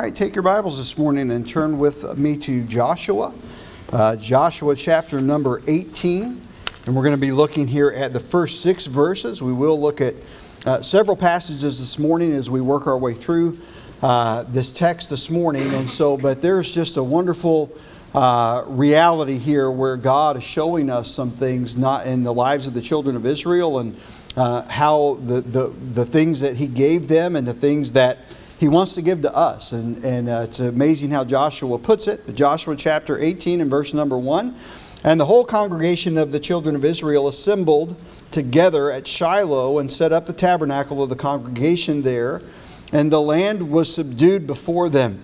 right, take your Bibles this morning and turn with me to Joshua, uh, Joshua chapter number 18. And we're going to be looking here at the first six verses. We will look at uh, several passages this morning as we work our way through uh, this text this morning. And so, but there's just a wonderful uh, reality here where God is showing us some things not in the lives of the children of Israel and uh, how the, the, the things that He gave them and the things that he wants to give to us. And, and uh, it's amazing how Joshua puts it. Joshua chapter 18 and verse number 1. And the whole congregation of the children of Israel assembled together at Shiloh and set up the tabernacle of the congregation there. And the land was subdued before them.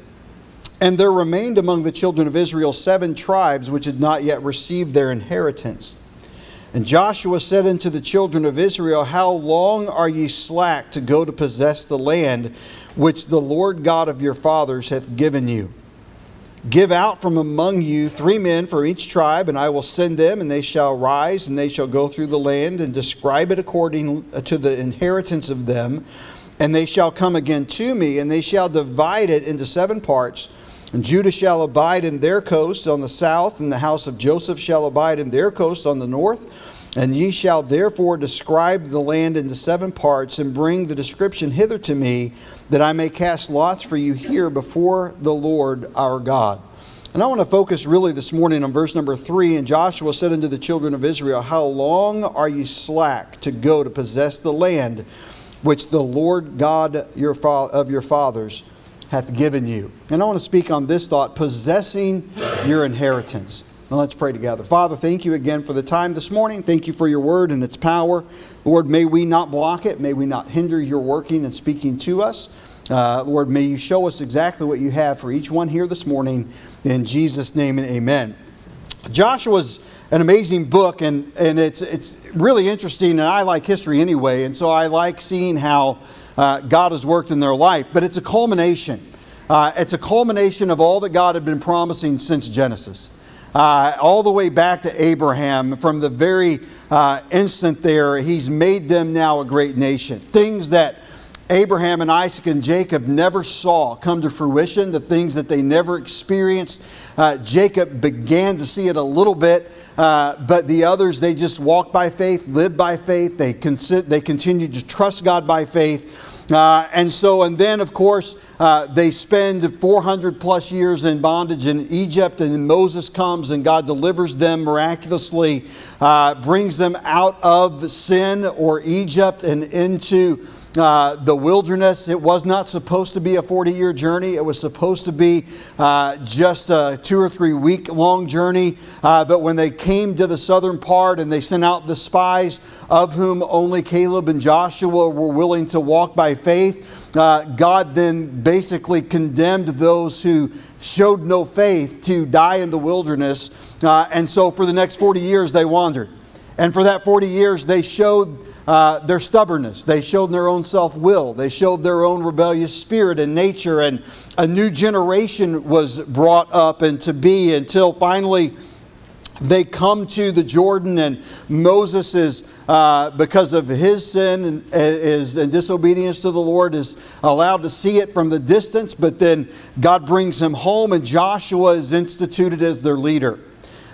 And there remained among the children of Israel seven tribes which had not yet received their inheritance. And Joshua said unto the children of Israel, How long are ye slack to go to possess the land which the Lord God of your fathers hath given you? Give out from among you three men for each tribe, and I will send them, and they shall rise, and they shall go through the land, and describe it according uh, to the inheritance of them. And they shall come again to me, and they shall divide it into seven parts and Judah shall abide in their coast on the south, and the house of Joseph shall abide in their coast on the north. And ye shall therefore describe the land into seven parts, and bring the description hither to me, that I may cast lots for you here before the Lord our God. And I want to focus really this morning on verse number three. And Joshua said unto the children of Israel, How long are ye slack to go to possess the land which the Lord God your of your fathers hath given you. And I want to speak on this thought possessing your inheritance. Now let's pray together. Father, thank you again for the time this morning. Thank you for your word and its power. Lord, may we not block it. May we not hinder your working and speaking to us. Uh, Lord, may you show us exactly what you have for each one here this morning. In Jesus' name and amen. Joshua's an amazing book, and, and it's, it's really interesting, and I like history anyway, and so I like seeing how uh, God has worked in their life. But it's a culmination. Uh, it's a culmination of all that God had been promising since Genesis. Uh, all the way back to Abraham, from the very uh, instant there, he's made them now a great nation. Things that Abraham and Isaac and Jacob never saw come to fruition, the things that they never experienced. Uh, Jacob began to see it a little bit, uh, but the others, they just walked by faith, lived by faith. They, consi- they continued to trust God by faith. Uh, and so, and then, of course, uh, they spend 400 plus years in bondage in Egypt, and Moses comes and God delivers them miraculously, uh, brings them out of sin or Egypt and into uh, the wilderness. It was not supposed to be a 40 year journey, it was supposed to be uh, just a two or three week long journey. Uh, but when they came to the southern part and they sent out the spies, of whom only Caleb and Joshua were willing to walk by faith, uh, God then basically condemned those who showed no faith to die in the wilderness. Uh, and so for the next 40 years, they wandered. And for that 40 years, they showed uh, their stubbornness. They showed their own self will. They showed their own rebellious spirit and nature. And a new generation was brought up and to be until finally they come to the Jordan, and Moses is, uh, because of his sin and, is, and disobedience to the Lord, is allowed to see it from the distance. But then God brings him home, and Joshua is instituted as their leader.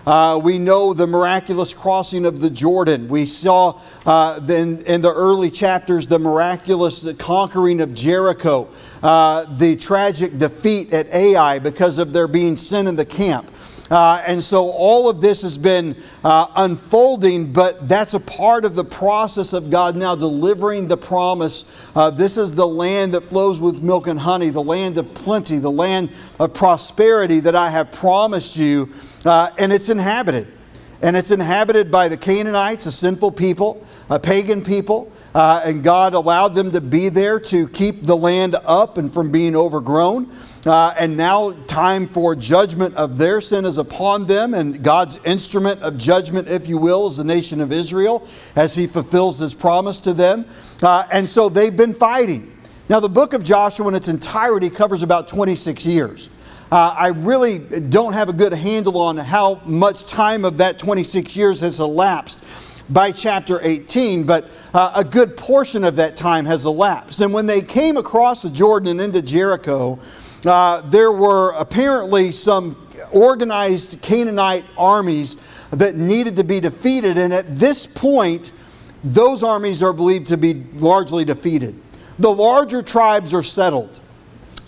Uh, we know the miraculous crossing of the Jordan. We saw uh, in, in, the early chapters the miraculous conquering of Jericho, uh, the tragic defeat at Ai because of there being sin in the camp. Uh, and so all of this has been uh, unfolding, but that's a part of the process of God now delivering the promise. Uh, this is the land that flows with milk and honey, the land of plenty, the land of prosperity that I have promised you, uh, and it's inhabited. And it's inhabited by the Canaanites, a sinful people, a pagan people. Uh, and God allowed them to be there to keep the land up and from being overgrown. Uh, and now, time for judgment of their sin is upon them, and God's instrument of judgment, if you will, is the nation of Israel as He fulfills His promise to them. Uh, and so they've been fighting. Now, the book of Joshua in its entirety covers about 26 years. Uh, I really don't have a good handle on how much time of that 26 years has elapsed by chapter 18, but uh, a good portion of that time has elapsed. And when they came across the Jordan and into Jericho, uh, there were apparently some organized Canaanite armies that needed to be defeated, and at this point, those armies are believed to be largely defeated. The larger tribes are settled.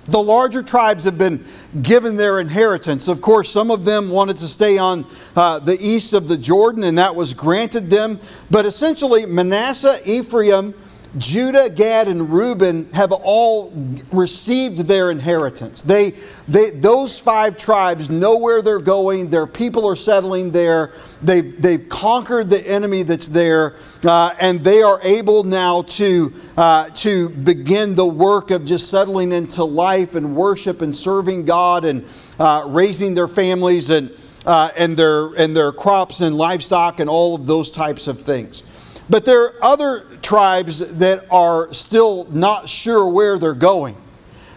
The larger tribes have been given their inheritance. Of course, some of them wanted to stay on uh, the east of the Jordan, and that was granted them. But essentially, Manasseh, Ephraim, Judah, Gad, and Reuben have all received their inheritance. They, they, those five tribes know where they're going. Their people are settling there. They've, they've conquered the enemy that's there, uh, and they are able now to, uh, to begin the work of just settling into life and worship and serving God and uh, raising their families and, uh, and, their, and their crops and livestock and all of those types of things. But there are other tribes that are still not sure where they're going.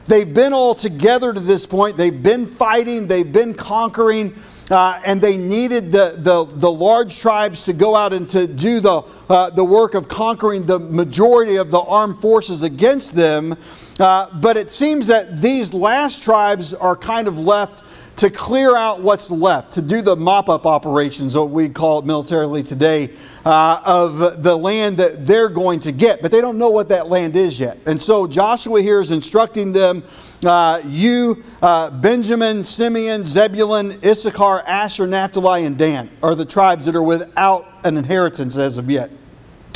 They've been all together to this point. They've been fighting, they've been conquering, uh, and they needed the, the, the, large tribes to go out and to do the, uh, the work of conquering the majority of the armed forces against them. Uh, but it seems that these last tribes are kind of left to clear out what's left, to do the mop up operations, what we call it militarily today, uh, of the land that they're going to get. But they don't know what that land is yet. And so Joshua here is instructing them uh, you, uh, Benjamin, Simeon, Zebulun, Issachar, Asher, Naphtali, and Dan are the tribes that are without an inheritance as of yet.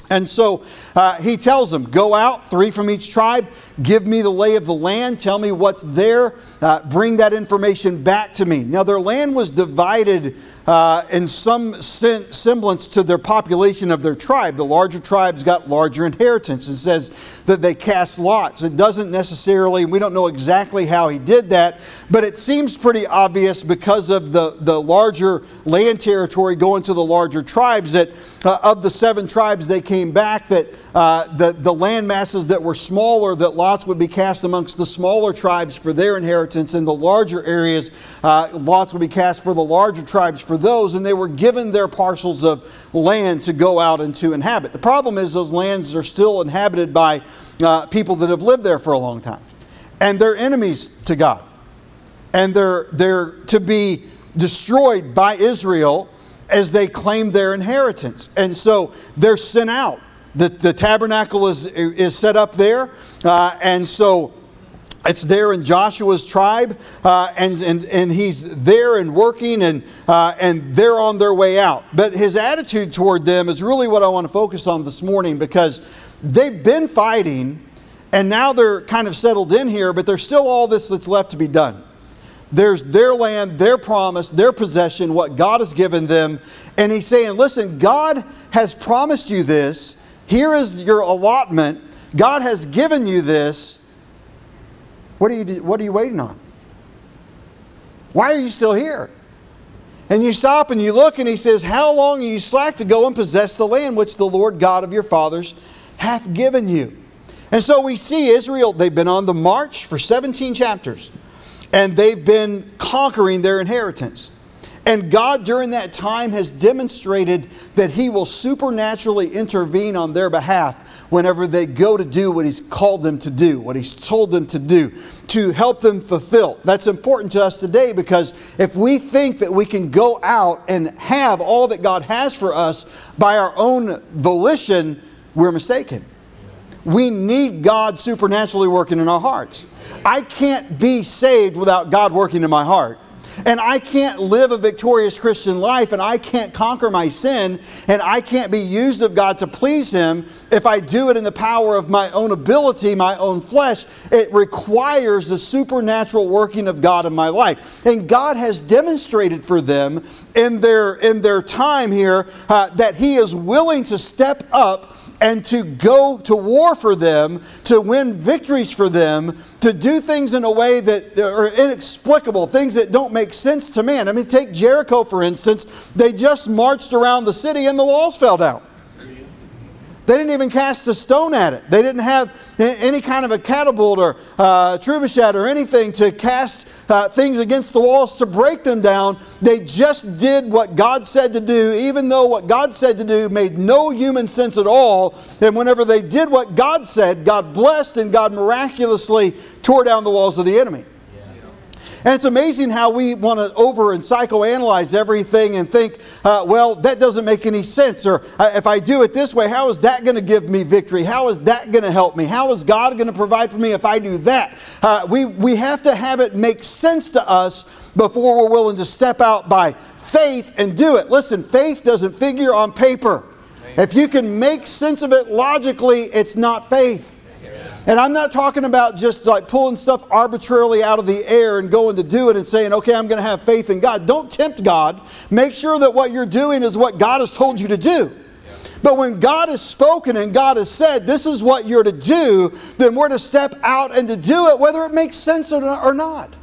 And so uh, he tells them, Go out, three from each tribe, give me the lay of the land, tell me what's there, uh, bring that information back to me. Now, their land was divided uh, in some semblance to their population of their tribe. The larger tribes got larger inheritance. It says that they cast lots. It doesn't necessarily, we don't know exactly how he did that, but it seems pretty obvious because of the, the larger land territory going to the larger tribes that uh, of the seven tribes they came back that uh, the, the land masses that were smaller, that lots would be cast amongst the smaller tribes for their inheritance, and the larger areas, uh, lots would be cast for the larger tribes for those, and they were given their parcels of land to go out and to inhabit. The problem is those lands are still inhabited by uh, people that have lived there for a long time, and they're enemies to God, and they're, they're to be destroyed by Israel as they claim their inheritance. And so they're sent out. The, the tabernacle is, is set up there, uh, and so it's there in Joshua's tribe, uh, and, and, and he's there and working, and, uh, and they're on their way out. But his attitude toward them is really what I want to focus on this morning because they've been fighting, and now they're kind of settled in here, but there's still all this that's left to be done. There's their land, their promise, their possession, what God has given them. And he's saying, listen, God has promised you this. Here is your allotment. God has given you this. What are you, what are you waiting on? Why are you still here? And you stop and you look, and he says, How long are you slack to go and possess the land which the Lord God of your fathers hath given you? And so we see Israel, they've been on the march for 17 chapters and they've been conquering their inheritance. And God, during that time, has demonstrated that He will supernaturally intervene on their behalf whenever they go to do what He's called them to do, what He's told them to do, to help them fulfill. That's important to us today because if we think that we can go out and have all that God has for us by our own volition, we're mistaken. We need God supernaturally working in our hearts. I can't be saved without God working in my heart. And I can't live a victorious Christian life and I can't conquer my sin and I can't be used of God to please Him if I do it in the power of my own ability, my own flesh. It requires the supernatural working of God in my life. And God has demonstrated for them in their, in their time here uh, that He is willing to step up and to go to war for them, to win victories for them, to do things in a way that are inexplicable, things that don't make sense to man. I mean, take Jericho, for instance. They just marched around the city and the walls fell down. They didn't even cast a stone at it. They didn't have any kind of a catapult or uh, trebuchet or anything to cast uh, things against the walls to break them down. They just did what God said to do, even though what God said to do made no human sense at all. And whenever they did what God said, God blessed and God miraculously tore down the walls of the enemy. And it's amazing how we want to over and psychoanalyze everything and think, uh, well, that doesn't make any sense. Or uh, if I do it this way, how is that going to give me victory? How is that going to help me? How is God going to provide for me if I do that? Uh, we, we have to have it make sense to us before we're willing to step out by faith and do it. Listen, faith doesn't figure on paper. If you can make sense of it logically, it's not faith. And I'm not talking about just like pulling stuff arbitrarily out of the air and going to do it and saying, okay, I'm going to have faith in God. Don't tempt God. Make sure that what you're doing is what God has told you to do. But when God has spoken and God has said, this is what you're to do, then we're to step out and to do it, whether it makes sense or not.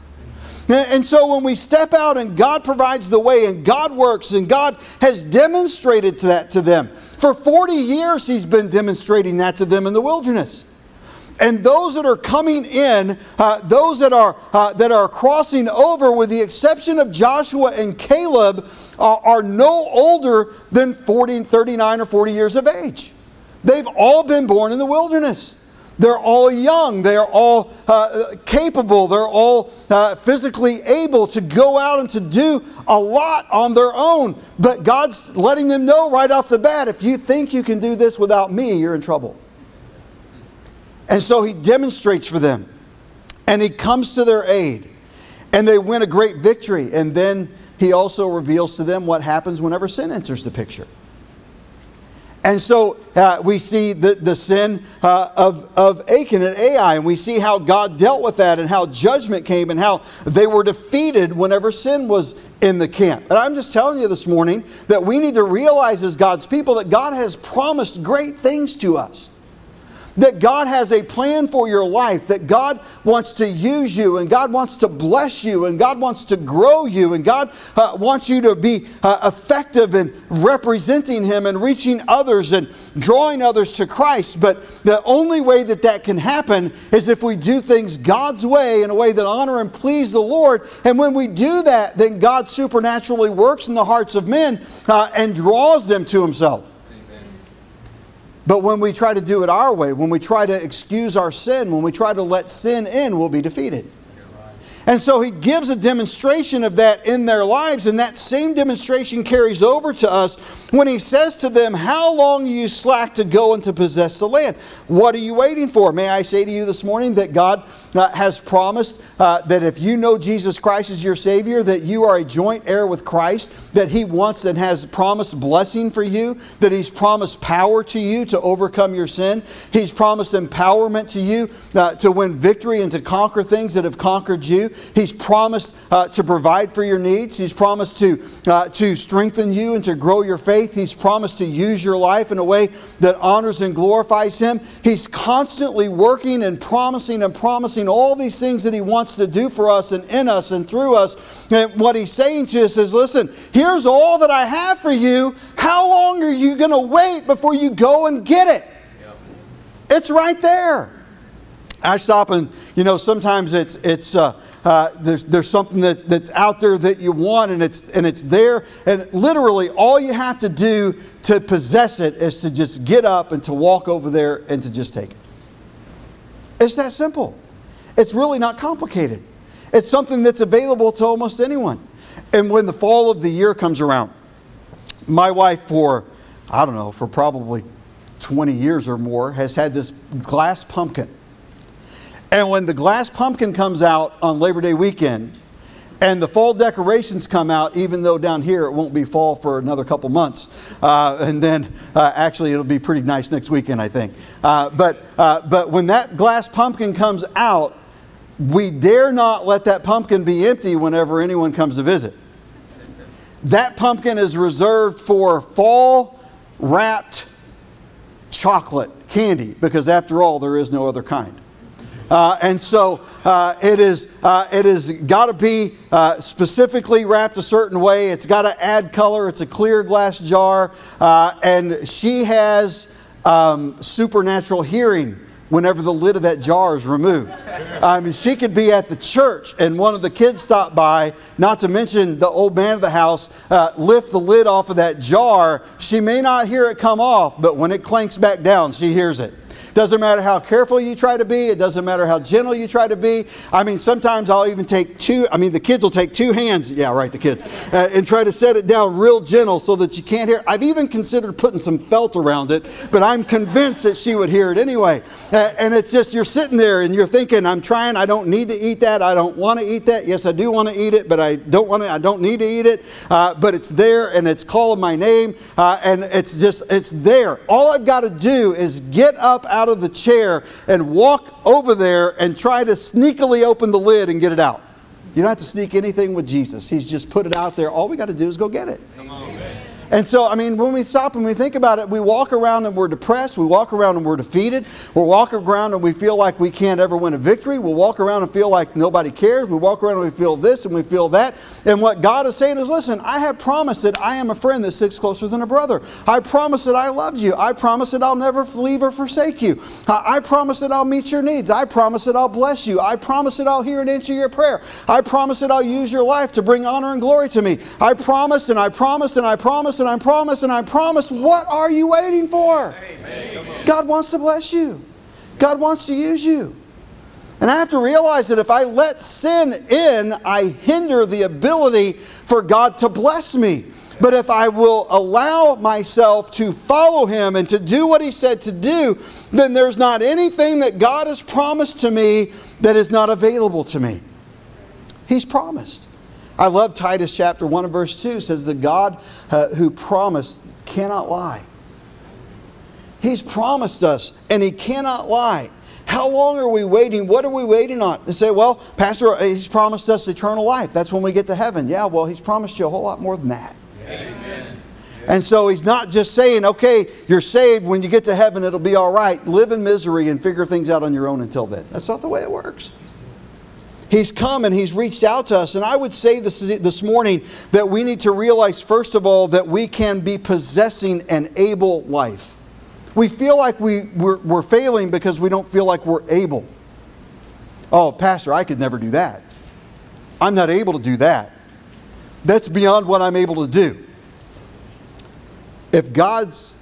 And so when we step out and God provides the way and God works and God has demonstrated that to them. For 40 years, He's been demonstrating that to them in the wilderness. And those that are coming in, uh, those that are, uh, that are crossing over, with the exception of Joshua and Caleb, uh, are no older than 40, 39 or 40 years of age. They've all been born in the wilderness. They're all young. They're all uh, capable. They're all uh, physically able to go out and to do a lot on their own. But God's letting them know right off the bat if you think you can do this without me, you're in trouble. And so he demonstrates for them. And he comes to their aid. And they win a great victory. And then he also reveals to them what happens whenever sin enters the picture. And so uh, we see the, the sin uh, of, of Achan and Ai, and we see how God dealt with that and how judgment came and how they were defeated whenever sin was in the camp. And I'm just telling you this morning that we need to realize as God's people that God has promised great things to us that God has a plan for your life, that God wants to use you, and God wants to bless you, and God wants to grow you, and God uh, wants you to be uh, effective in representing Him and reaching others and drawing others to Christ. But the only way that that can happen is if we do things God's way in a way that honor and please the Lord. And when we do that, then God supernaturally works in the hearts of men uh, and draws them to Himself. But when we try to do it our way, when we try to excuse our sin, when we try to let sin in, we'll be defeated. And so he gives a demonstration of that in their lives, and that same demonstration carries over to us when he says to them, How long are you slack to go and to possess the land? What are you waiting for? May I say to you this morning that God uh, has promised uh, that if you know Jesus Christ as your Savior, that you are a joint heir with Christ, that he wants and has promised blessing for you, that he's promised power to you to overcome your sin, he's promised empowerment to you uh, to win victory and to conquer things that have conquered you. He's promised uh, to provide for your needs. He's promised to, uh, to strengthen you and to grow your faith. He's promised to use your life in a way that honors and glorifies Him. He's constantly working and promising and promising all these things that He wants to do for us and in us and through us. And what He's saying to us is listen, here's all that I have for you. How long are you going to wait before you go and get it? It's right there. I stop and, you know, sometimes it's, it's, uh, uh, there's, there's something that, that's out there that you want and it's, and it's there. And literally, all you have to do to possess it is to just get up and to walk over there and to just take it. It's that simple. It's really not complicated. It's something that's available to almost anyone. And when the fall of the year comes around, my wife, for, I don't know, for probably 20 years or more, has had this glass pumpkin and when the glass pumpkin comes out on Labor Day weekend, and the fall decorations come out, even though down here it won't be fall for another couple months. Uh, and then uh, actually it'll be pretty nice next weekend, I think. Uh, but, uh, but when that glass pumpkin comes out, we dare not let that pumpkin be empty whenever anyone comes to visit. That pumpkin is reserved for fall wrapped chocolate candy because, after all, there is no other kind. Uh, and so uh, it is uh, it has got to be uh, specifically wrapped a certain way. It's got to add color. It's a clear glass jar, uh, and she has um, supernatural hearing whenever the lid of that jar is removed. I mean, she could be at the church and one of the kids stop by, not to mention the old man of the house, uh, lift the lid off of that jar. She may not hear it come off, but when it clanks back down, she hears it. Doesn't matter how careful you try to be. It doesn't matter how gentle you try to be. I mean, sometimes I'll even take two, I mean, the kids will take two hands, yeah, right, the kids, uh, and try to set it down real gentle so that you can't hear. I've even considered putting some felt around it, but I'm convinced that she would hear it anyway. Uh, and it's just, you're sitting there and you're thinking, I'm trying, I don't need to eat that. I don't want to eat that. Yes, I do want to eat it, but I don't want to, I don't need to eat it. Uh, but it's there and it's calling my name uh, and it's just, it's there. All I've got to do is get up out of the chair and walk over there and try to sneakily open the lid and get it out. You don't have to sneak anything with Jesus. He's just put it out there. All we got to do is go get it. And so, I mean, when we stop and we think about it, we walk around and we're depressed. We walk around and we're defeated. We walk around and we feel like we can't ever win a victory. We walk around and feel like nobody cares. We walk around and we feel this and we feel that. And what God is saying is, listen, I have promised that I am a friend that sticks closer than a brother. I promise that I love you. I promise that I'll never leave or forsake you. I promise that I'll meet your needs. I promise that I'll bless you. I promise that I'll hear and answer your prayer. I promise that I'll use your life to bring honor and glory to me. I promise and I promise and I promise and I promise and I promise. What are you waiting for? God wants to bless you. God wants to use you. And I have to realize that if I let sin in, I hinder the ability for God to bless me. But if I will allow myself to follow Him and to do what He said to do, then there's not anything that God has promised to me that is not available to me. He's promised. I love Titus chapter 1 and verse 2 says, The God uh, who promised cannot lie. He's promised us, and He cannot lie. How long are we waiting? What are we waiting on? They say, well, Pastor, He's promised us eternal life. That's when we get to heaven. Yeah, well, He's promised you a whole lot more than that. Amen. And so He's not just saying, okay, you're saved. When you get to heaven, it'll be all right. Live in misery and figure things out on your own until then. That's not the way it works. He's come and He's reached out to us. And I would say this, this morning that we need to realize, first of all, that we can be possessing an able life. We feel like we, we're, we're failing because we don't feel like we're able. Oh, Pastor, I could never do that. I'm not able to do that. That's beyond what I'm able to do. If God's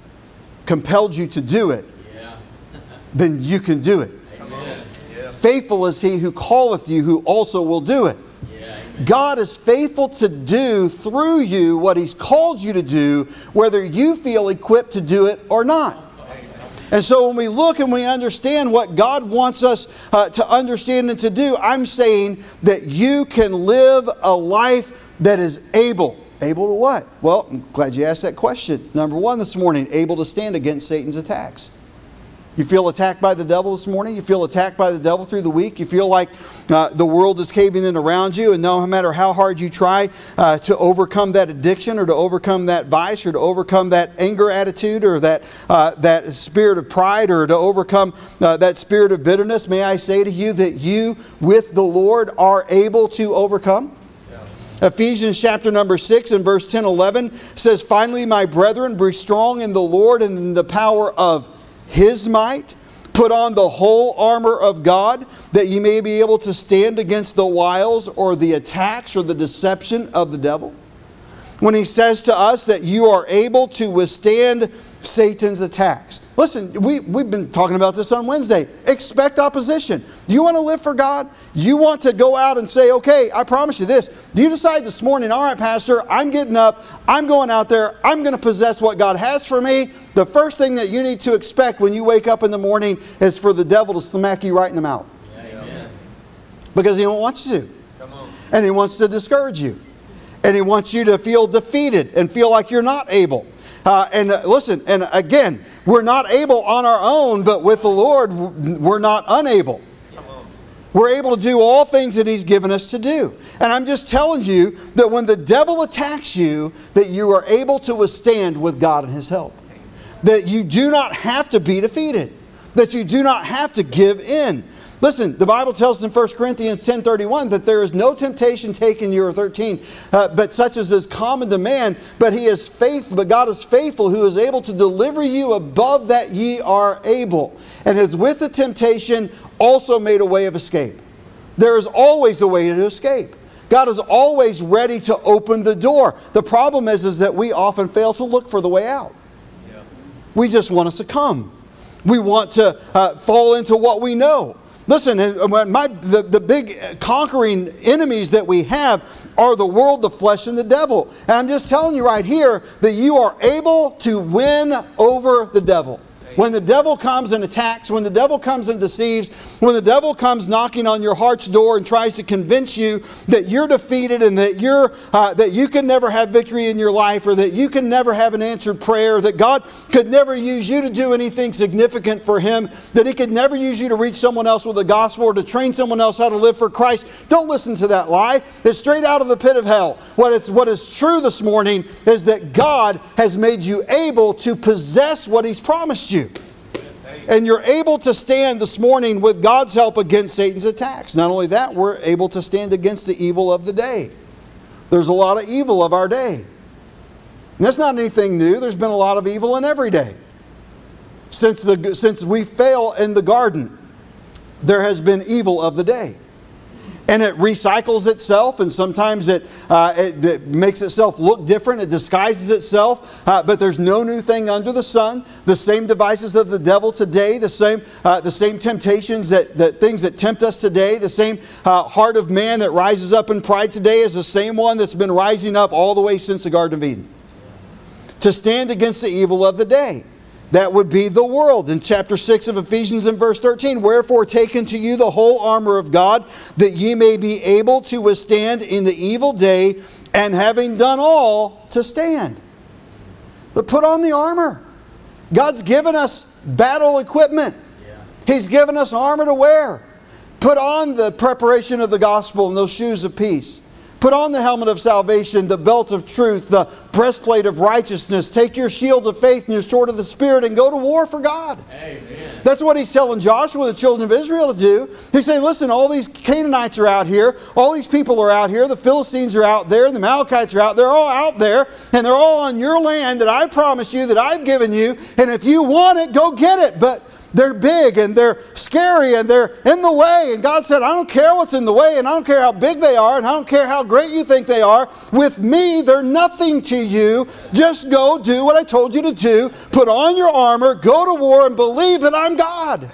compelled you to do it, yeah. then you can do it. Faithful is he who calleth you, who also will do it. God is faithful to do through you what He's called you to do, whether you feel equipped to do it or not. And so when we look and we understand what God wants us uh, to understand and to do, I'm saying that you can live a life that is able. Able to what? Well, I'm glad you asked that question. Number one this morning, able to stand against Satan's attacks. You feel attacked by the devil this morning? You feel attacked by the devil through the week? You feel like uh, the world is caving in around you, and no matter how hard you try uh, to overcome that addiction or to overcome that vice or to overcome that anger attitude or that, uh, that spirit of pride or to overcome uh, that spirit of bitterness, may I say to you that you, with the Lord, are able to overcome? Ephesians chapter number 6 and verse 10 11 says, Finally, my brethren, be strong in the Lord and in the power of his might. Put on the whole armor of God that you may be able to stand against the wiles or the attacks or the deception of the devil. When he says to us that you are able to withstand Satan's attacks. Listen, we, we've been talking about this on Wednesday. Expect opposition. You want to live for God? You want to go out and say, okay, I promise you this. Do You decide this morning, all right, Pastor, I'm getting up, I'm going out there, I'm going to possess what God has for me. The first thing that you need to expect when you wake up in the morning is for the devil to smack you right in the mouth. Amen. Because he don't want you to. And he wants to discourage you. And he wants you to feel defeated and feel like you're not able. Uh, and uh, listen, and again, we're not able on our own, but with the Lord, we're not unable. We're able to do all things that He's given us to do. And I'm just telling you that when the devil attacks you, that you are able to withstand with God and His help. That you do not have to be defeated. That you do not have to give in. Listen, the Bible tells in 1 Corinthians 10.31 that there is no temptation taken, you are 13, uh, but such as is common to man, but he is faithful, but God is faithful, who is able to deliver you above that ye are able, and is with the temptation also made a way of escape. There is always a way to escape. God is always ready to open the door. The problem is, is that we often fail to look for the way out. Yeah. We just want to succumb. We want to uh, fall into what we know. Listen, uh, my, the, the big uh, conquering enemies that we have are the world, the flesh, and the devil. And I'm just telling you right here that you are able to win over the devil. When the devil comes and attacks, when the devil comes and deceives, when the devil comes knocking on your heart's door and tries to convince you that you're defeated and that you're uh, that you can never have victory in your life or that you can never have an answered prayer, that God could never use you to do anything significant for him, that he could never use you to reach someone else with the gospel or to train someone else how to live for Christ. Don't listen to that lie. It's straight out of the pit of hell. What, it's, what is true this morning is that God has made you able to possess what he's promised you. And you're able to stand this morning with God's help against Satan's attacks. Not only that, we're able to stand against the evil of the day. There's a lot of evil of our day. And that's not anything new. There's been a lot of evil in every day. Since, the, since we fail in the garden, there has been evil of the day and it recycles itself, and sometimes it, uh, it, it, makes itself look different, it disguises itself, uh, but there's no new thing under the sun. The same devices of the devil today, the same, uh, the same temptations, that, that things that tempt us today, the same uh, heart of man that rises up in pride today is the same one that's been rising up all the way since the Garden of Eden. To stand against the evil of the day. That would be the world. In chapter 6 of Ephesians in verse 13, wherefore take unto you the whole armor of God, that ye may be able to withstand in the evil day, and having done all, to stand. But put on the armor. God's given us battle equipment, He's given us armor to wear. Put on the preparation of the gospel and those shoes of peace. Put on the helmet of salvation, the belt of truth, the breastplate of righteousness. Take your shield of faith and your sword of the Spirit and go to war for God. Amen. That's what he's telling Joshua, the children of Israel, to do. He's saying, listen, all these Canaanites are out here, all these people are out here, the Philistines are out there, the Amalekites are out they're all out there, and they're all on your land that I promise you, that I've given you, and if you want it, go get it. But they're big and they're scary and they're in the way. And God said, I don't care what's in the way and I don't care how big they are and I don't care how great you think they are. With me, they're nothing to you. Just go do what I told you to do. Put on your armor, go to war, and believe that I'm God.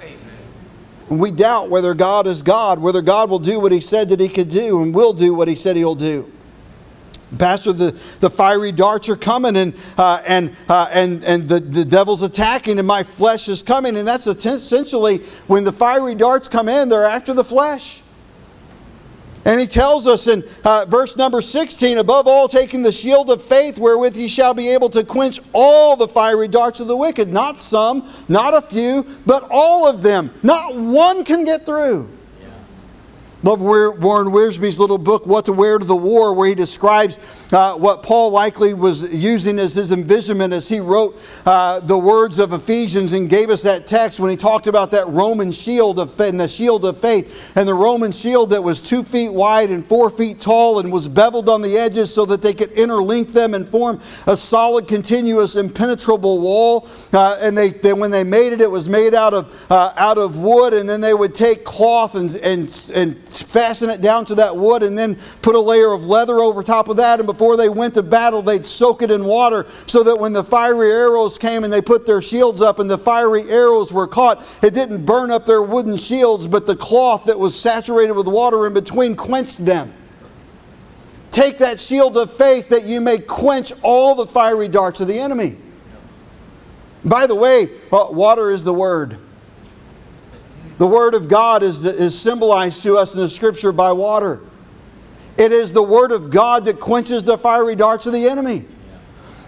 And we doubt whether God is God, whether God will do what He said that He could do and will do what He said He'll do. Pastor, the, the fiery darts are coming and, uh, and, uh, and, and the, the devil's attacking and my flesh is coming. And that's essentially when the fiery darts come in, they're after the flesh. And he tells us in uh, verse number 16, above all, taking the shield of faith, wherewith ye shall be able to quench all the fiery darts of the wicked. Not some, not a few, but all of them. Not one can get through. Love Warren Wiersbe's little book, What to Wear to the War, where he describes uh, what Paul likely was using as his envisionment as he wrote uh, the words of Ephesians and gave us that text when he talked about that Roman shield of and the shield of faith, and the Roman shield that was two feet wide and four feet tall and was beveled on the edges so that they could interlink them and form a solid, continuous, impenetrable wall. Uh, and they, they, when they made it, it was made out of, uh, out of wood, and then they would take cloth and, and, and fasten it down to that wood and then put a layer of leather over top of that. And before they went to battle, they'd soak it in water so that when the fiery arrows came and they put their shields up and the fiery arrows were caught, it didn't burn up their wooden shields, but the cloth that was saturated with water in between quenched them. Take that shield of faith that you may quench all the fiery darts of the enemy. By the way, uh, water is the word. The Word of God is, is symbolized to us in the Scripture by water. It is the Word of God that quenches the fiery darts of the enemy.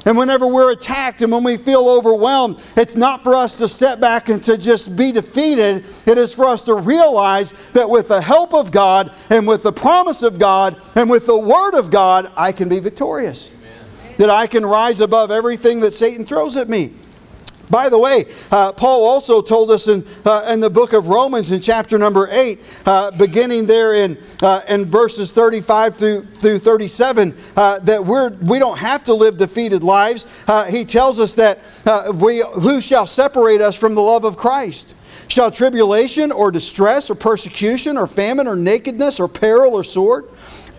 And whenever we're attacked and when we feel overwhelmed, it's not for us to step back and to just be defeated. It is for us to realize that with the help of God and with the promise of God and with the Word of God, I can be victorious. Amen. That I can rise above everything that Satan throws at me. By the way, uh, Paul also told us in, uh, in the book of Romans in chapter number 8, uh, beginning there in, uh, in verses 35 through, through 37, uh, that we're, we don't have to live defeated lives. Uh, he tells us that we, who shall separate us from the love of Christ? Shall tribulation or distress or persecution or famine or nakedness or peril or sword?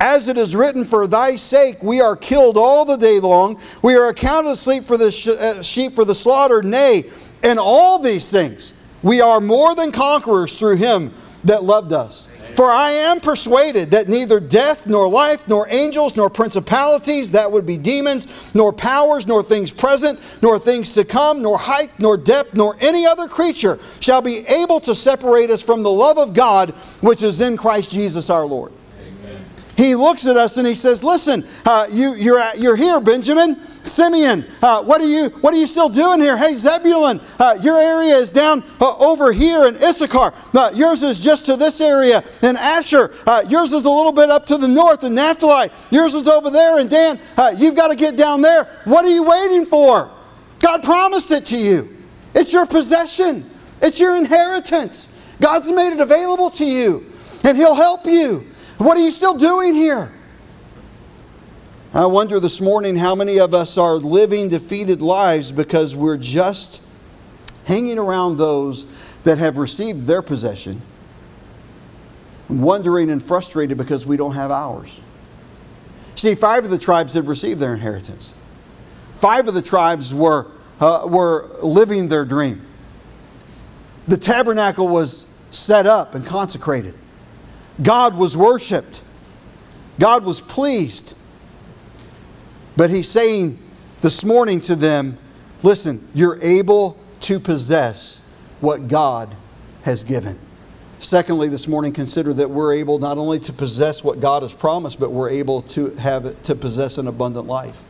As it is written, For thy sake we are killed all the day long. We are accounted asleep for the sh- uh, sheep for the slaughter. Nay, In all these things, we are more than conquerors through him that loved us. For I am persuaded that neither death, nor life, nor angels, nor principalities, that would be demons, nor powers, nor things present, nor things to come, nor height, nor depth, nor any other creature shall be able to separate us from the love of God which is in Christ Jesus our Lord he looks at us and he says, Listen, uh, you, you're, you're here, Benjamin. Simeon, uh, what, are you, what are you still doing here? Hey, Zebulun, uh, your area is down uh, over here in Issachar. Uh, yours is just to this area. in Asher, uh, yours is a little bit up to the north. in Naphtali, yours is over there. And Dan, you've got to get down there. What are you waiting for? God promised it to you. It's your possession, it's your inheritance. God's made it available to you, and He'll help you. What are you still doing here? I wonder this morning how many of us are living defeated lives because we're just hanging around those that have received their possession, wondering and frustrated because we don't have ours. See, five of the tribes had received their inheritance. Five of the tribes were, uh, were living their dream. The tabernacle was set up and consecrated. God was worshiped, God was pleased. But he's saying this morning to them listen, you're able to possess what God has given. Secondly, this morning, consider that we're able not only to possess what God has promised, but we're able to have to possess an abundant life.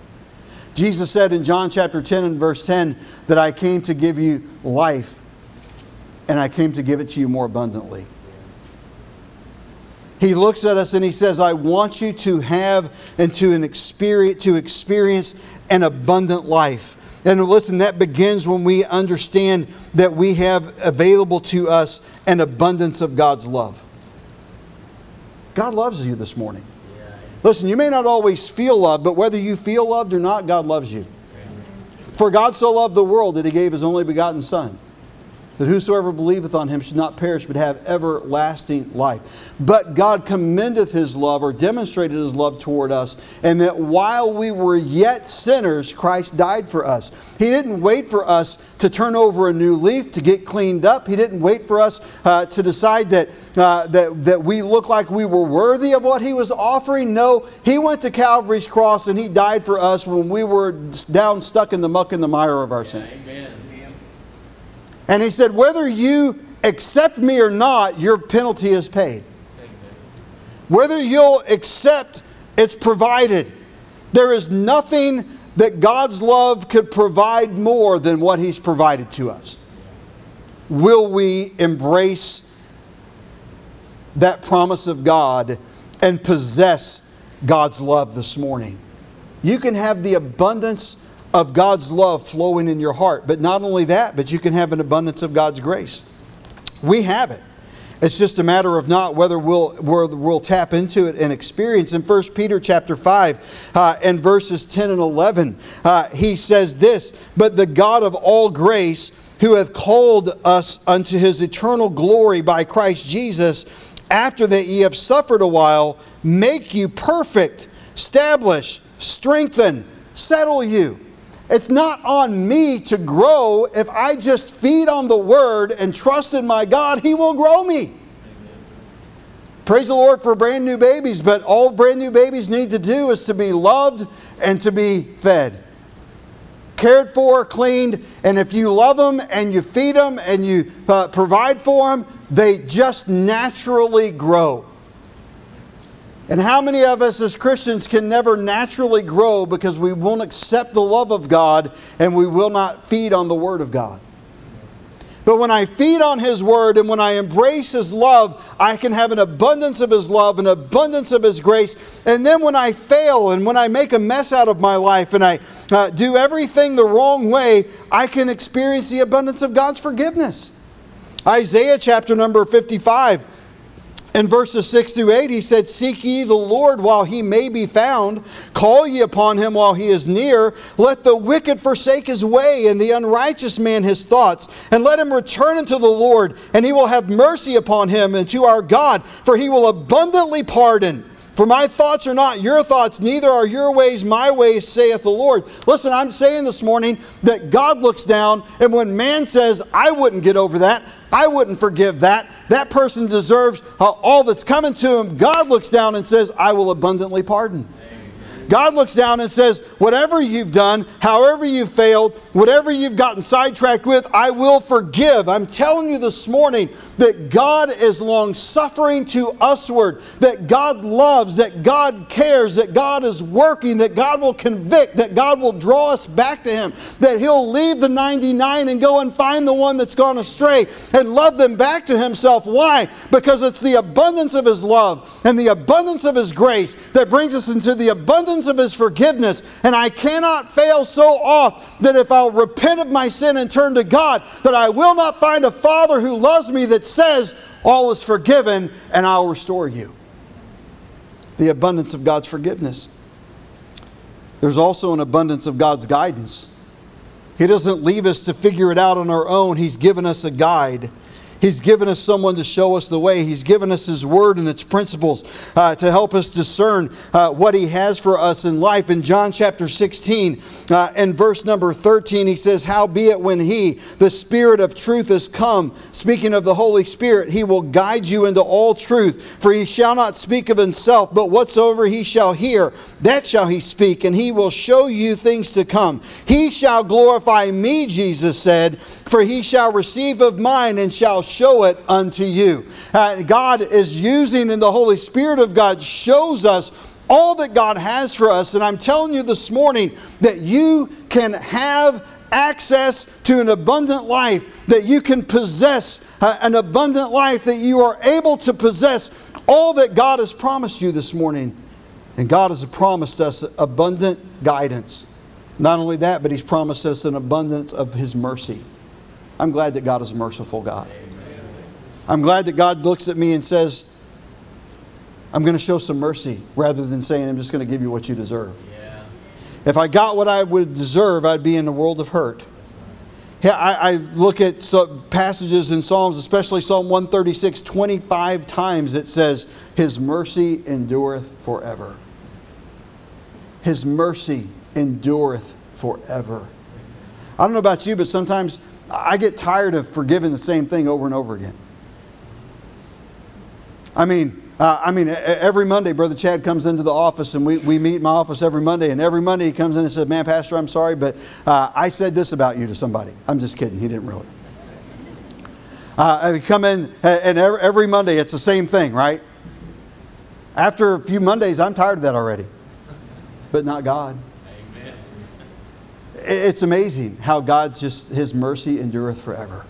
Jesus said in John chapter 10 and verse 10 that I came to give you life, and I came to give it to you more abundantly. He looks at us and he says, I want you to have and to, an experience, to experience an abundant life. And listen, that begins when we understand that we have available to us an abundance of God's love. God loves you this morning. Listen, you may not always feel loved, but whether you feel loved or not, God loves you. For God so loved the world that he gave his only begotten Son that whosoever believeth on him should not perish but have everlasting life. But God commendeth his love or demonstrated his love toward us, and that while we were yet sinners, Christ died for us. He didn't wait for us to turn over a new leaf, to get cleaned up. He didn't wait for us uh, to decide that, uh, that, that we look like we were worthy of what he was offering. No, he went to Calvary's cross and he died for us when we were down stuck in the muck and the mire of our sin. Amen. And he said, Whether you accept me or not, your penalty is paid. Whether you'll accept, it's provided. There is nothing that God's love could provide more than what He's provided to us. Will we embrace that promise of God and possess God's love this morning? You can have the abundance of God's love flowing in your heart. But not only that, but you can have an abundance of God's grace. We have it. It's just a matter of not whether we'll, we'll tap into it and experience. In 1 Peter chapter 5 uh, and verses 10 and 11, uh, he says this, But the God of all grace, who hath called us unto his eternal glory by Christ Jesus, after that ye have suffered a while, make you perfect, establish, strengthen, settle you. It's not on me to grow. If I just feed on the word and trust in my God, He will grow me. Praise the Lord for brand new babies, but all brand new babies need to do is to be loved and to be fed. Cared for, cleaned, and if you love them and you feed them and you uh, provide for them, they just naturally grow. And how many of us as Christians can never naturally grow because we won't accept the love of God and we will not feed on the Word of God? But when I feed on His Word and when I embrace His love, I can have an abundance of His love, an abundance of His grace. And then when I fail and when I make a mess out of my life and I uh, do everything the wrong way, I can experience the abundance of God's forgiveness. Isaiah chapter number 55 in verses 6 through 8, he said, Seek ye the Lord while he may be found, call ye upon him while he is near. Let the wicked forsake his way, and the unrighteous man his thoughts, and let him return unto the Lord, and he will have mercy upon him and to our God, for he will abundantly pardon For my thoughts are not your thoughts, neither are your ways my ways, saith the Lord. Listen, I'm saying this morning that God looks down, and when man says, I wouldn't get over that, I wouldn't forgive that, that person deserves uh, all that's coming to him, God looks down and says, I will abundantly pardon. God looks down and says, Whatever you've done, however you've failed, whatever you've gotten sidetracked with, I will forgive. I'm telling you this morning that God is long suffering to usward, that God loves, that God cares, that God is working, that God will convict, that God will draw us back to Him, that He'll leave the 99 and go and find the one that's gone astray and love them back to Himself. Why? Because it's the abundance of His love and the abundance of His grace that brings us into the abundance abundance of his forgiveness. And I cannot fail so oft that if I'll repent of my sin and turn to God, that I will not find a father who loves me that says, All is forgiven and I'll restore you. The abundance of God's forgiveness. There's also an abundance of God's guidance. He doesn't leave us to figure it out on our own, He's given us a guide. He's given us someone to show us the way. He's given us His Word and its principles uh, to help us discern uh, what He has for us in life. In John chapter 16 uh, and verse number 13, He says, Howbeit when He, the Spirit of truth, is come, speaking of the Holy Spirit, He will guide you into all truth. For He shall not speak of Himself, but whatsoever He shall hear, that shall He speak, and He will show you things to come. He shall glorify me, Jesus said, for He shall receive of mine and shall show it unto you. Uh, God is using, and the Holy Spirit of God shows us all that God has for us. And I'm telling you this morning that you can have access to an abundant life, that you can possess uh, an abundant life, that you are able to possess all that God has promised you this morning. And God has promised us abundant guidance. Not only that, but He's promised us an abundance of His mercy. I'm glad that God is a merciful God. I'm glad that God looks at me and says, I'm going to show some mercy rather than saying, I'm just going to give you what you deserve. Yeah. If I got what I would deserve, I'd be in a world of hurt. Yeah, I, I look at passages in Psalms, especially Psalm 136, 25 times it says, His mercy endureth forever. His mercy endureth forever. I don't know about you, but sometimes I get tired of forgiving the same thing over and over again. I mean, uh, I mean, every Monday, Brother Chad comes into the office, and we, we meet in my office every Monday. And every Monday, he comes in and says, Man, Pastor, I'm sorry, but uh, I said this about you to somebody. I'm just kidding. He didn't really. Uh, we come in, and every, every Monday, it's the same thing, right? After a few Mondays, I'm tired of that already. But not God. Amen. It's amazing how God's just, His mercy endureth forever.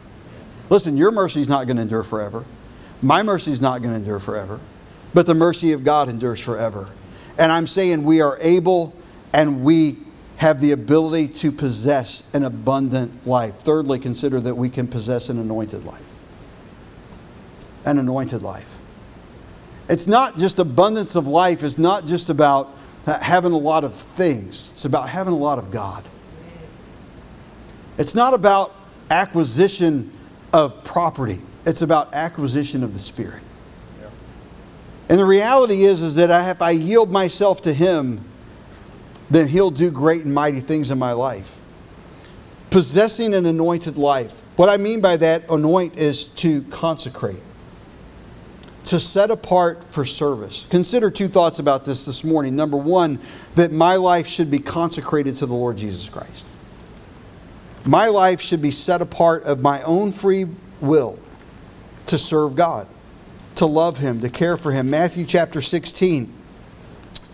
Listen, your mercy is not going to endure forever. My mercy is not going to endure forever, but the mercy of God endures forever. And I'm saying we are able and we have the ability to possess an abundant life. Thirdly, consider that we can possess an anointed life. An anointed life. It's not just abundance of life, it's not just about having a lot of things, it's about having a lot of God. It's not about acquisition of property. It's about acquisition of the Spirit. And the reality is, is that if I yield myself to Him, then He'll do great and mighty things in my life. Possessing an anointed life. What I mean by that, anoint, is to consecrate, to set apart for service. Consider two thoughts about this this morning. Number one, that my life should be consecrated to the Lord Jesus Christ. My life should be set apart of my own free will to serve God, to love Him, to care for Him. Matthew chapter 16,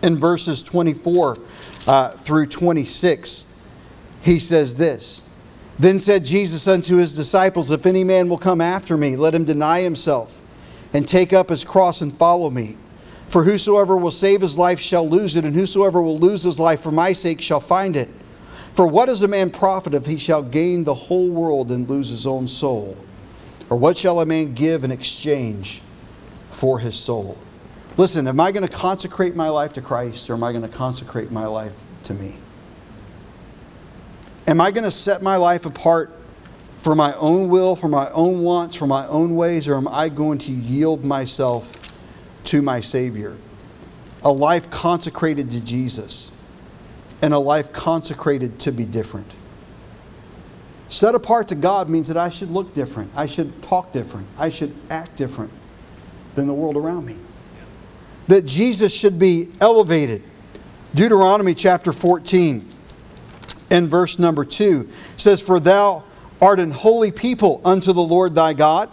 in verses 24 uh, through 26, he says this Then said Jesus unto his disciples, If any man will come after me, let him deny himself and take up his cross and follow me. For whosoever will save his life shall lose it, and whosoever will lose his life for my sake shall find it. For what is a man profit if he shall gain the whole world and lose his own soul? Or what shall a man give in exchange for his soul? Listen, am I going to consecrate my life to Christ or am I going to consecrate my life to me? Am I going to set my life apart for my own will, for my own wants, for my own ways, or am I going to yield myself to my Savior? a life consecrated to Jesus and a life consecrated to be different. Set apart to God means that I should look different, I should talk different, I should act different than the world around me. That Jesus should be elevated. Deuteronomy chapter 14 and verse number 2 says, For thou art an holy people unto the Lord thy God,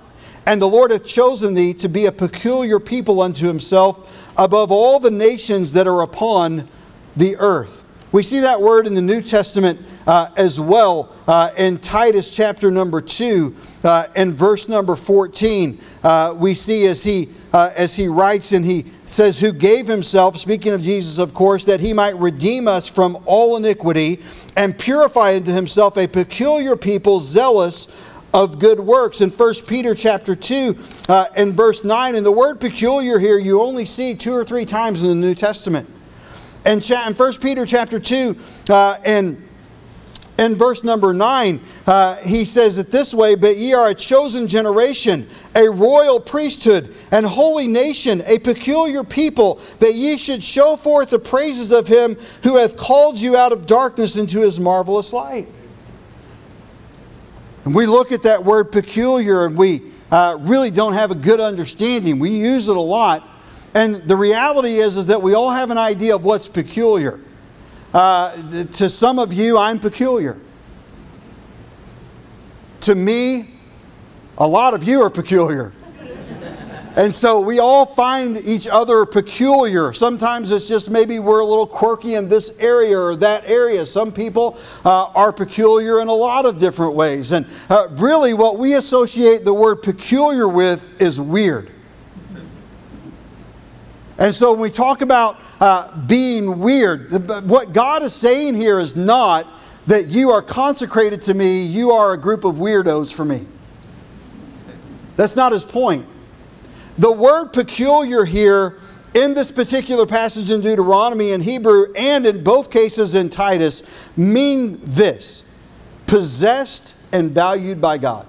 and the Lord hath chosen thee to be a peculiar people unto himself above all the nations that are upon the earth. We see that word in the New Testament uh, as well uh, in Titus chapter number 2 uh, and verse number 14. Uh, we see as he, uh, as he writes and he says, Who gave himself, speaking of Jesus, of course, that he might redeem us from all iniquity and purify unto himself a peculiar people zealous of good works in 1 peter chapter 2 uh, and verse 9 and the word peculiar here you only see two or three times in the new testament and in 1 Peter chapter 2 uh, and in verse number 9, uh, he says it this way But ye are a chosen generation, a royal priesthood, and holy nation, a peculiar people, that ye should show forth the praises of him who hath called you out of darkness into his marvelous light. And we look at that word peculiar and we uh, really don't have a good understanding. We use it a lot, and the reality is, is that we all have an idea of what's peculiar. Uh, to some of you, I'm peculiar. To me, a lot of you are peculiar. And so we all find each other peculiar. Sometimes it's just maybe we're a little quirky in this area or that area. Some people uh, are peculiar in a lot of different ways. And uh, really, what we associate the word peculiar with is weird. And so when we talk about uh, being weird, what God is saying here is not that you are consecrated to me, you are a group of weirdos for me. That's not his point. The word peculiar here in this particular passage in Deuteronomy in Hebrew and in both cases in Titus mean this possessed and valued by God.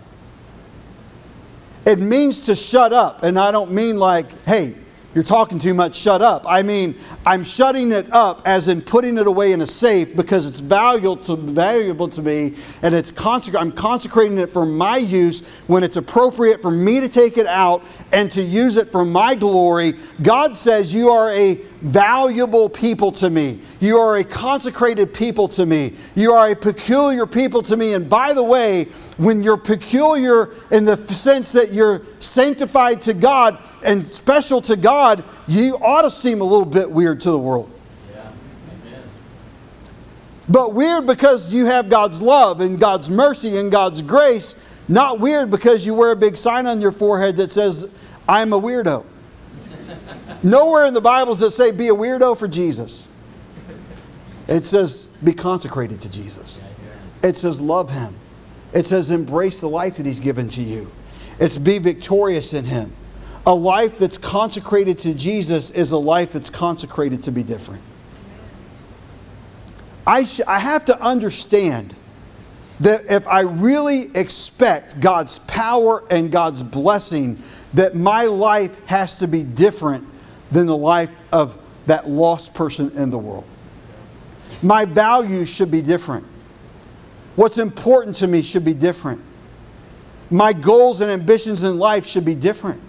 It means to shut up, and I don't mean like, hey, you're talking too much, shut up. I mean, I'm shutting it up as in putting it away in a safe because it's valuable to, valuable to me and it's consec- I'm consecrating it for my use when it's appropriate for me to take it out and to use it for my glory. God says, You are a valuable people to me. You are a consecrated people to me. You are a peculiar people to me. And by the way, when you're peculiar in the sense that you're sanctified to God and special to God, you ought to seem a little bit weird to the world. But weird because you have God's love and God's mercy and God's grace, not weird because you wear a big sign on your forehead that says, I'm a weirdo. Nowhere in the Bible does it say be a weirdo for Jesus. It says be consecrated to Jesus. It says love him. It says embrace the life that he's given to you. It's be victorious in him. A life that's consecrated to Jesus is a life that's consecrated to be different. I, sh- I have to understand that if I really expect God's power and God's blessing, that my life has to be different than the life of that lost person in the world. My values should be different. What's important to me should be different. My goals and ambitions in life should be different.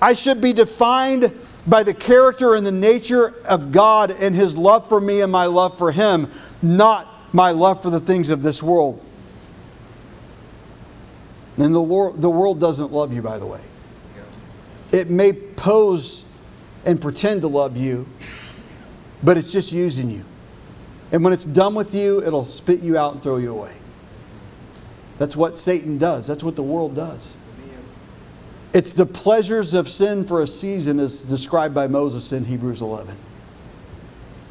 I should be defined by the character and the nature of God and His love for me and my love for Him, not my love for the things of this world. And the, Lord, the world doesn't love you, by the way. It may pose and pretend to love you, but it's just using you. And when it's done with you, it'll spit you out and throw you away. That's what Satan does, that's what the world does. It's the pleasures of sin for a season, as described by Moses in Hebrews 11.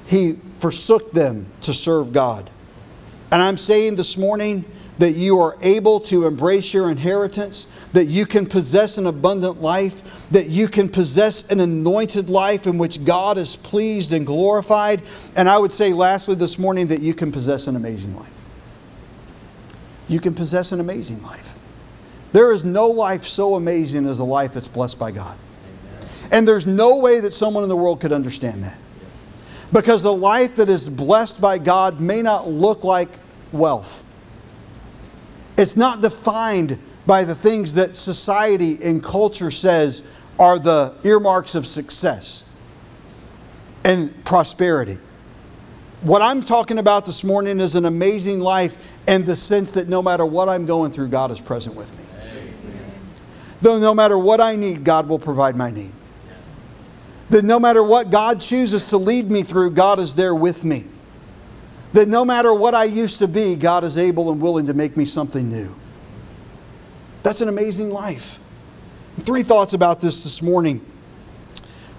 He forsook them to serve God. And I'm saying this morning, that you are able to embrace your inheritance, that you can possess an abundant life, that you can possess an anointed life in which God is pleased and glorified. And I would say, lastly, this morning, that you can possess an amazing life. You can possess an amazing life. There is no life so amazing as a life that's blessed by God. And there's no way that someone in the world could understand that. Because the life that is blessed by God may not look like wealth. It's not defined by the things that society and culture says are the earmarks of success and prosperity. What I'm talking about this morning is an amazing life in the sense that no matter what I'm going through, God is present with me. Amen. Though no matter what I need, God will provide my need. That no matter what God chooses to lead me through, God is there with me. That no matter what I used to be, God is able and willing to make me something new. That's an amazing life. Three thoughts about this this morning.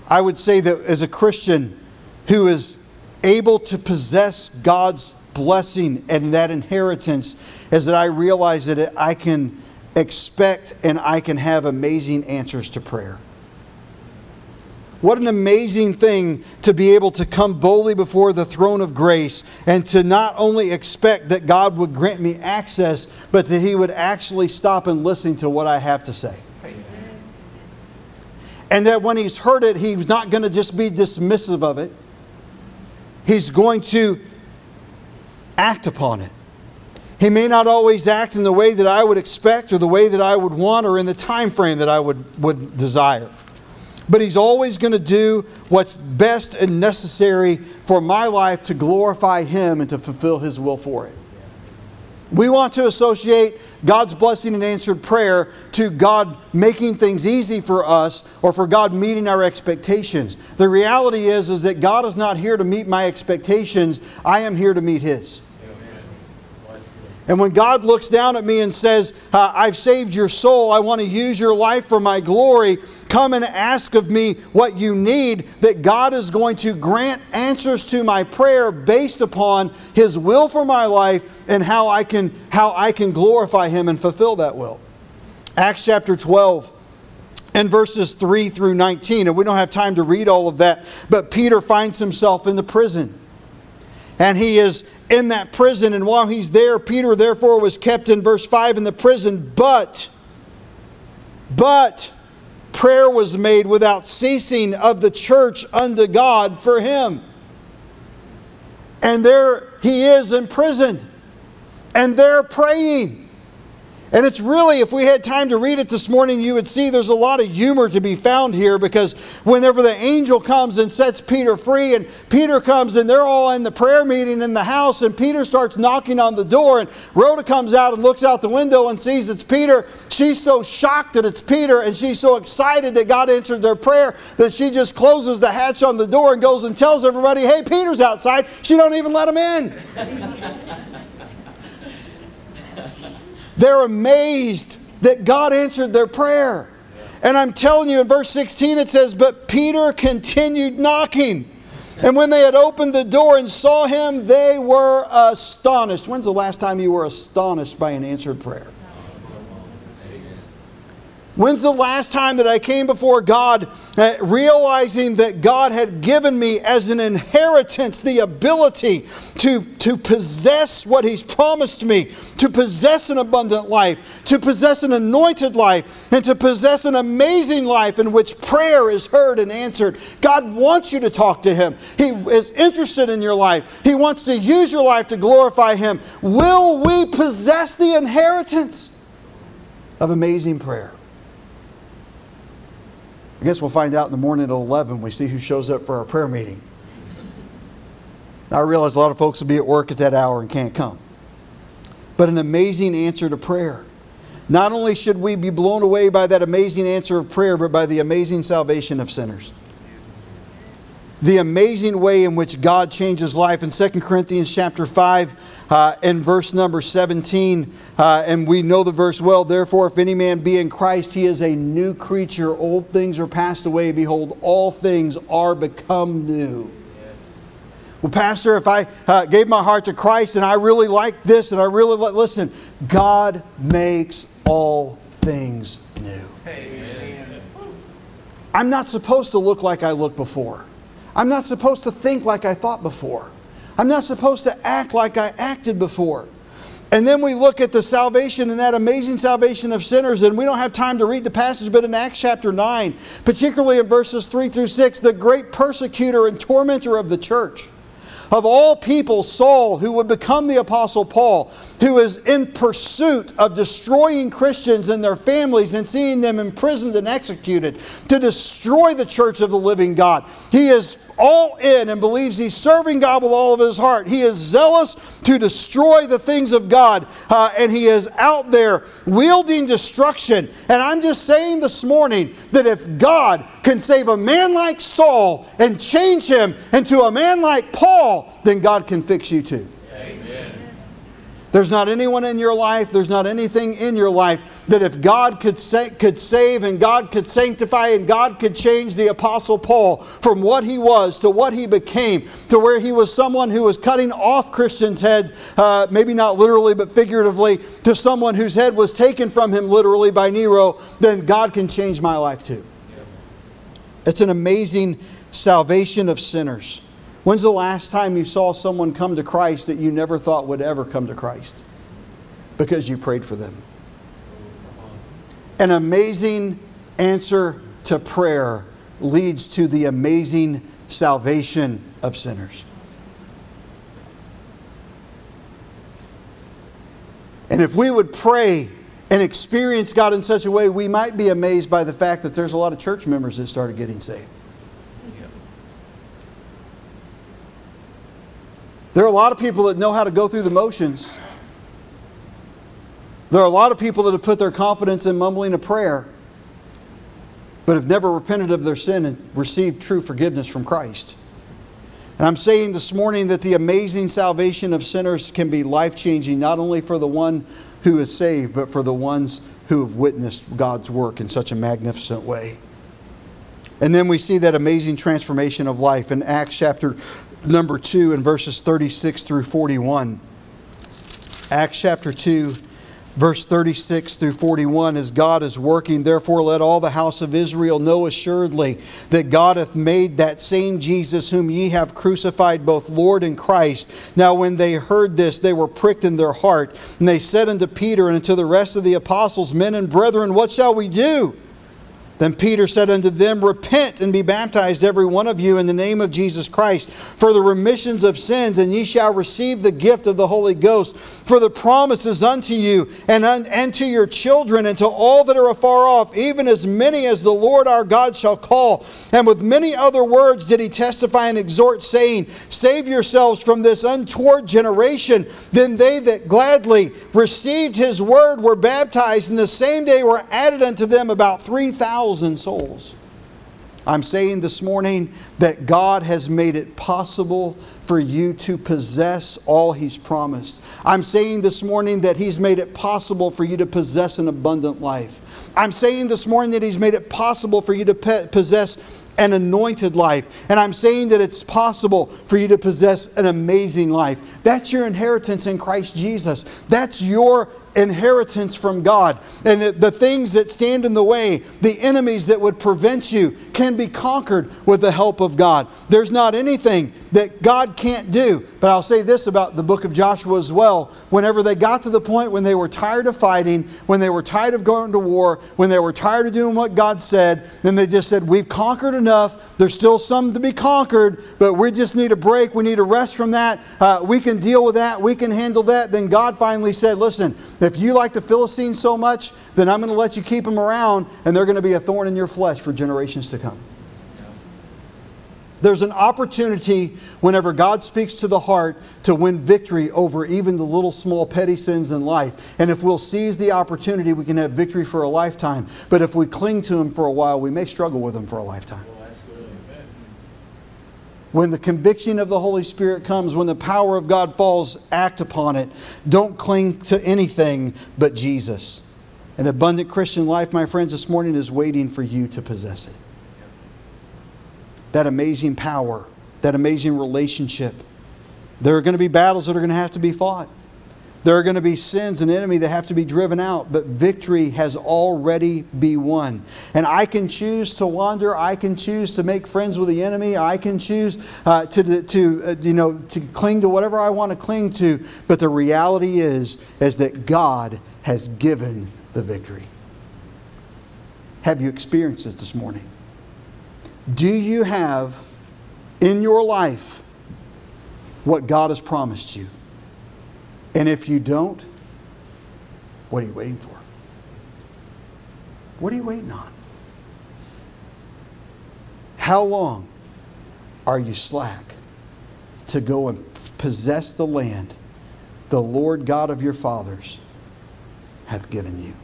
I would say that as a Christian who is able to possess God's blessing and that inheritance, is that I realize that I can expect and I can have amazing answers to prayer. What an amazing thing to be able to come boldly before the throne of grace and to not only expect that God would grant me access, but that He would actually stop and listen to what I have to say. And that when He's heard it, He's not going to just be dismissive of it, He's going to act upon it. He may not always act in the way that I would expect or the way that I would want or in the time frame that I would, would desire but He's always going to do what's best and necessary for my life to glorify Him and to fulfill His will for it. We want to associate God's blessing and answered prayer to God making things easy for us or for God meeting our expectations. The reality is, is that God is not here to meet my expectations, I am here to meet His. And when God looks down at me and says, I've saved your soul, I want to use your life for my glory, come and ask of me what you need, that God is going to grant answers to my prayer based upon His will for my life and how I can, how I can glorify Him and fulfill that will. Acts chapter 12 and verses 3 through 19. And we don't have time to read all of that, but Peter finds himself in the prison. And he is in that prison. And while he's there, Peter therefore was kept in verse 5 in the prison. But, but, prayer was made without ceasing of the church unto God for him. And there he is imprisoned. And they're praying. And it's really, if we had time to read it this morning, you would see there's a lot of humor to be found here because whenever the angel comes and sets Peter free, and Peter comes and they're all in the prayer meeting in the house, and Peter starts knocking on the door, and Rhoda comes out and looks out the window and sees it's Peter. She's so shocked that it's Peter, and she's so excited that God answered their prayer that she just closes the hatch on the door and goes and tells everybody, hey, Peter's outside. She don't even let him in. They're amazed that God answered their prayer. And I'm telling you, in verse 16 it says, But Peter continued knocking. And when they had opened the door and saw him, they were astonished. When's the last time you were astonished by an answered prayer? When's the last time that I came before God uh, realizing that God had given me as an inheritance the ability to, to possess what He's promised me, to possess an abundant life, to possess an anointed life, and to possess an amazing life in which prayer is heard and answered? God wants you to talk to Him. He is interested in your life, He wants to use your life to glorify Him. Will we possess the inheritance of amazing prayer? I guess we'll find out in the morning at 11 we see who shows up for our prayer meeting. I realize a lot of folks will be at work at that hour and can't come. But an amazing answer to prayer. Not only should we be blown away by that amazing answer of prayer, but by the amazing salvation of sinners the amazing way in which God changes life. In 2 Corinthians chapter 5 uh, and verse number 17, uh, and we know the verse well, therefore if any man be in Christ, he is a new creature. Old things are passed away. Behold, all things are become new. Well, Pastor, if I uh, gave my heart to Christ and I really like this and I really like, listen, God makes all things new. Amen. I'm not supposed to look like I looked before. I'm not supposed to think like I thought before. I'm not supposed to act like I acted before. And then we look at the salvation and that amazing salvation of sinners. And we don't have time to read the passage, but in Acts chapter 9, particularly in verses 3 through 6, the great persecutor and tormentor of the church of all people, Saul, who would become the Apostle Paul, who is in pursuit of destroying Christians and their families and seeing them imprisoned and executed to destroy the church of the living God. He is all in and believes he's serving God with all of his heart. He is zealous to destroy the things of God, uh, and he is out there wielding destruction. And I'm just saying this morning that if God can save a man like Saul and change him into a man like Paul, then God can fix you too. There's not anyone in your life, there's not anything in your life that if God could, sa- could save and God could sanctify and God could change the Apostle Paul from what he was to what he became, to where he was someone who was cutting off Christians' heads, uh, maybe not literally but figuratively, to someone whose head was taken from him literally by Nero, then God can change my life too. It's an amazing salvation of sinners. When's the last time you saw someone come to Christ that you never thought would ever come to Christ? Because you prayed for them. An amazing answer to prayer leads to the amazing salvation of sinners. And if we would pray and experience God in such a way, we might be amazed by the fact that there's a lot of church members that started getting saved. There are a lot of people that know how to go through the motions. There are a lot of people that have put their confidence in mumbling a prayer, but have never repented of their sin and received true forgiveness from Christ. And I'm saying this morning that the amazing salvation of sinners can be life changing, not only for the one who is saved, but for the ones who have witnessed God's work in such a magnificent way. And then we see that amazing transformation of life in Acts chapter number 2 in verses 36 through 41. Acts chapter 2, verse 36 through 41 as God is working. Therefore, let all the house of Israel know assuredly that God hath made that same Jesus whom ye have crucified both Lord and Christ. Now, when they heard this, they were pricked in their heart. And they said unto Peter and unto the rest of the apostles, Men and brethren, what shall we do? Then Peter said unto them, Repent and be baptized, every one of you, in the name of Jesus Christ, for the remissions of sins, and ye shall receive the gift of the Holy Ghost. For the promise is unto you, and, un- and to your children, and to all that are afar off, even as many as the Lord our God shall call. And with many other words did he testify and exhort, saying, Save yourselves from this untoward generation. Then they that gladly received his word were baptized, and the same day were added unto them about 3,000 thousand souls. I'm saying this morning that God has made it possible for you to possess all He's promised. I'm saying this morning that He's made it possible for you to possess an abundant life. I'm saying this morning that He's made it possible for you to possess an anointed life. And I'm saying that it's possible for you to possess an amazing life. That's your inheritance in Christ Jesus. That's your inheritance from God. And the things that stand in the way, the enemies that would prevent you, can be conquered with the help of God. There's not anything that God can't do. But I'll say this about the book of Joshua as well. Whenever they got to the point when they were tired of fighting, when they were tired of going to war, when they were tired of doing what God said, then they just said, We've conquered enough. There's still some to be conquered, but we just need a break. We need a rest from that. Uh, we can deal with that. We can handle that. Then God finally said, Listen, if you like the Philistines so much, then I'm going to let you keep them around, and they're going to be a thorn in your flesh for generations to come. There's an opportunity whenever God speaks to the heart to win victory over even the little small petty sins in life. And if we'll seize the opportunity, we can have victory for a lifetime. But if we cling to Him for a while, we may struggle with Him for a lifetime. When the conviction of the Holy Spirit comes, when the power of God falls, act upon it. Don't cling to anything but Jesus. An abundant Christian life, my friends, this morning is waiting for you to possess it that amazing power, that amazing relationship. There are going to be battles that are going to have to be fought. There are going to be sins and enemy that have to be driven out, but victory has already been won. And I can choose to wander. I can choose to make friends with the enemy. I can choose uh, to, to uh, you know to cling to whatever I want to cling to. But the reality is is that God has given the victory. Have you experienced it this morning? Do you have in your life what God has promised you? And if you don't, what are you waiting for? What are you waiting on? How long are you slack to go and possess the land the Lord God of your fathers hath given you?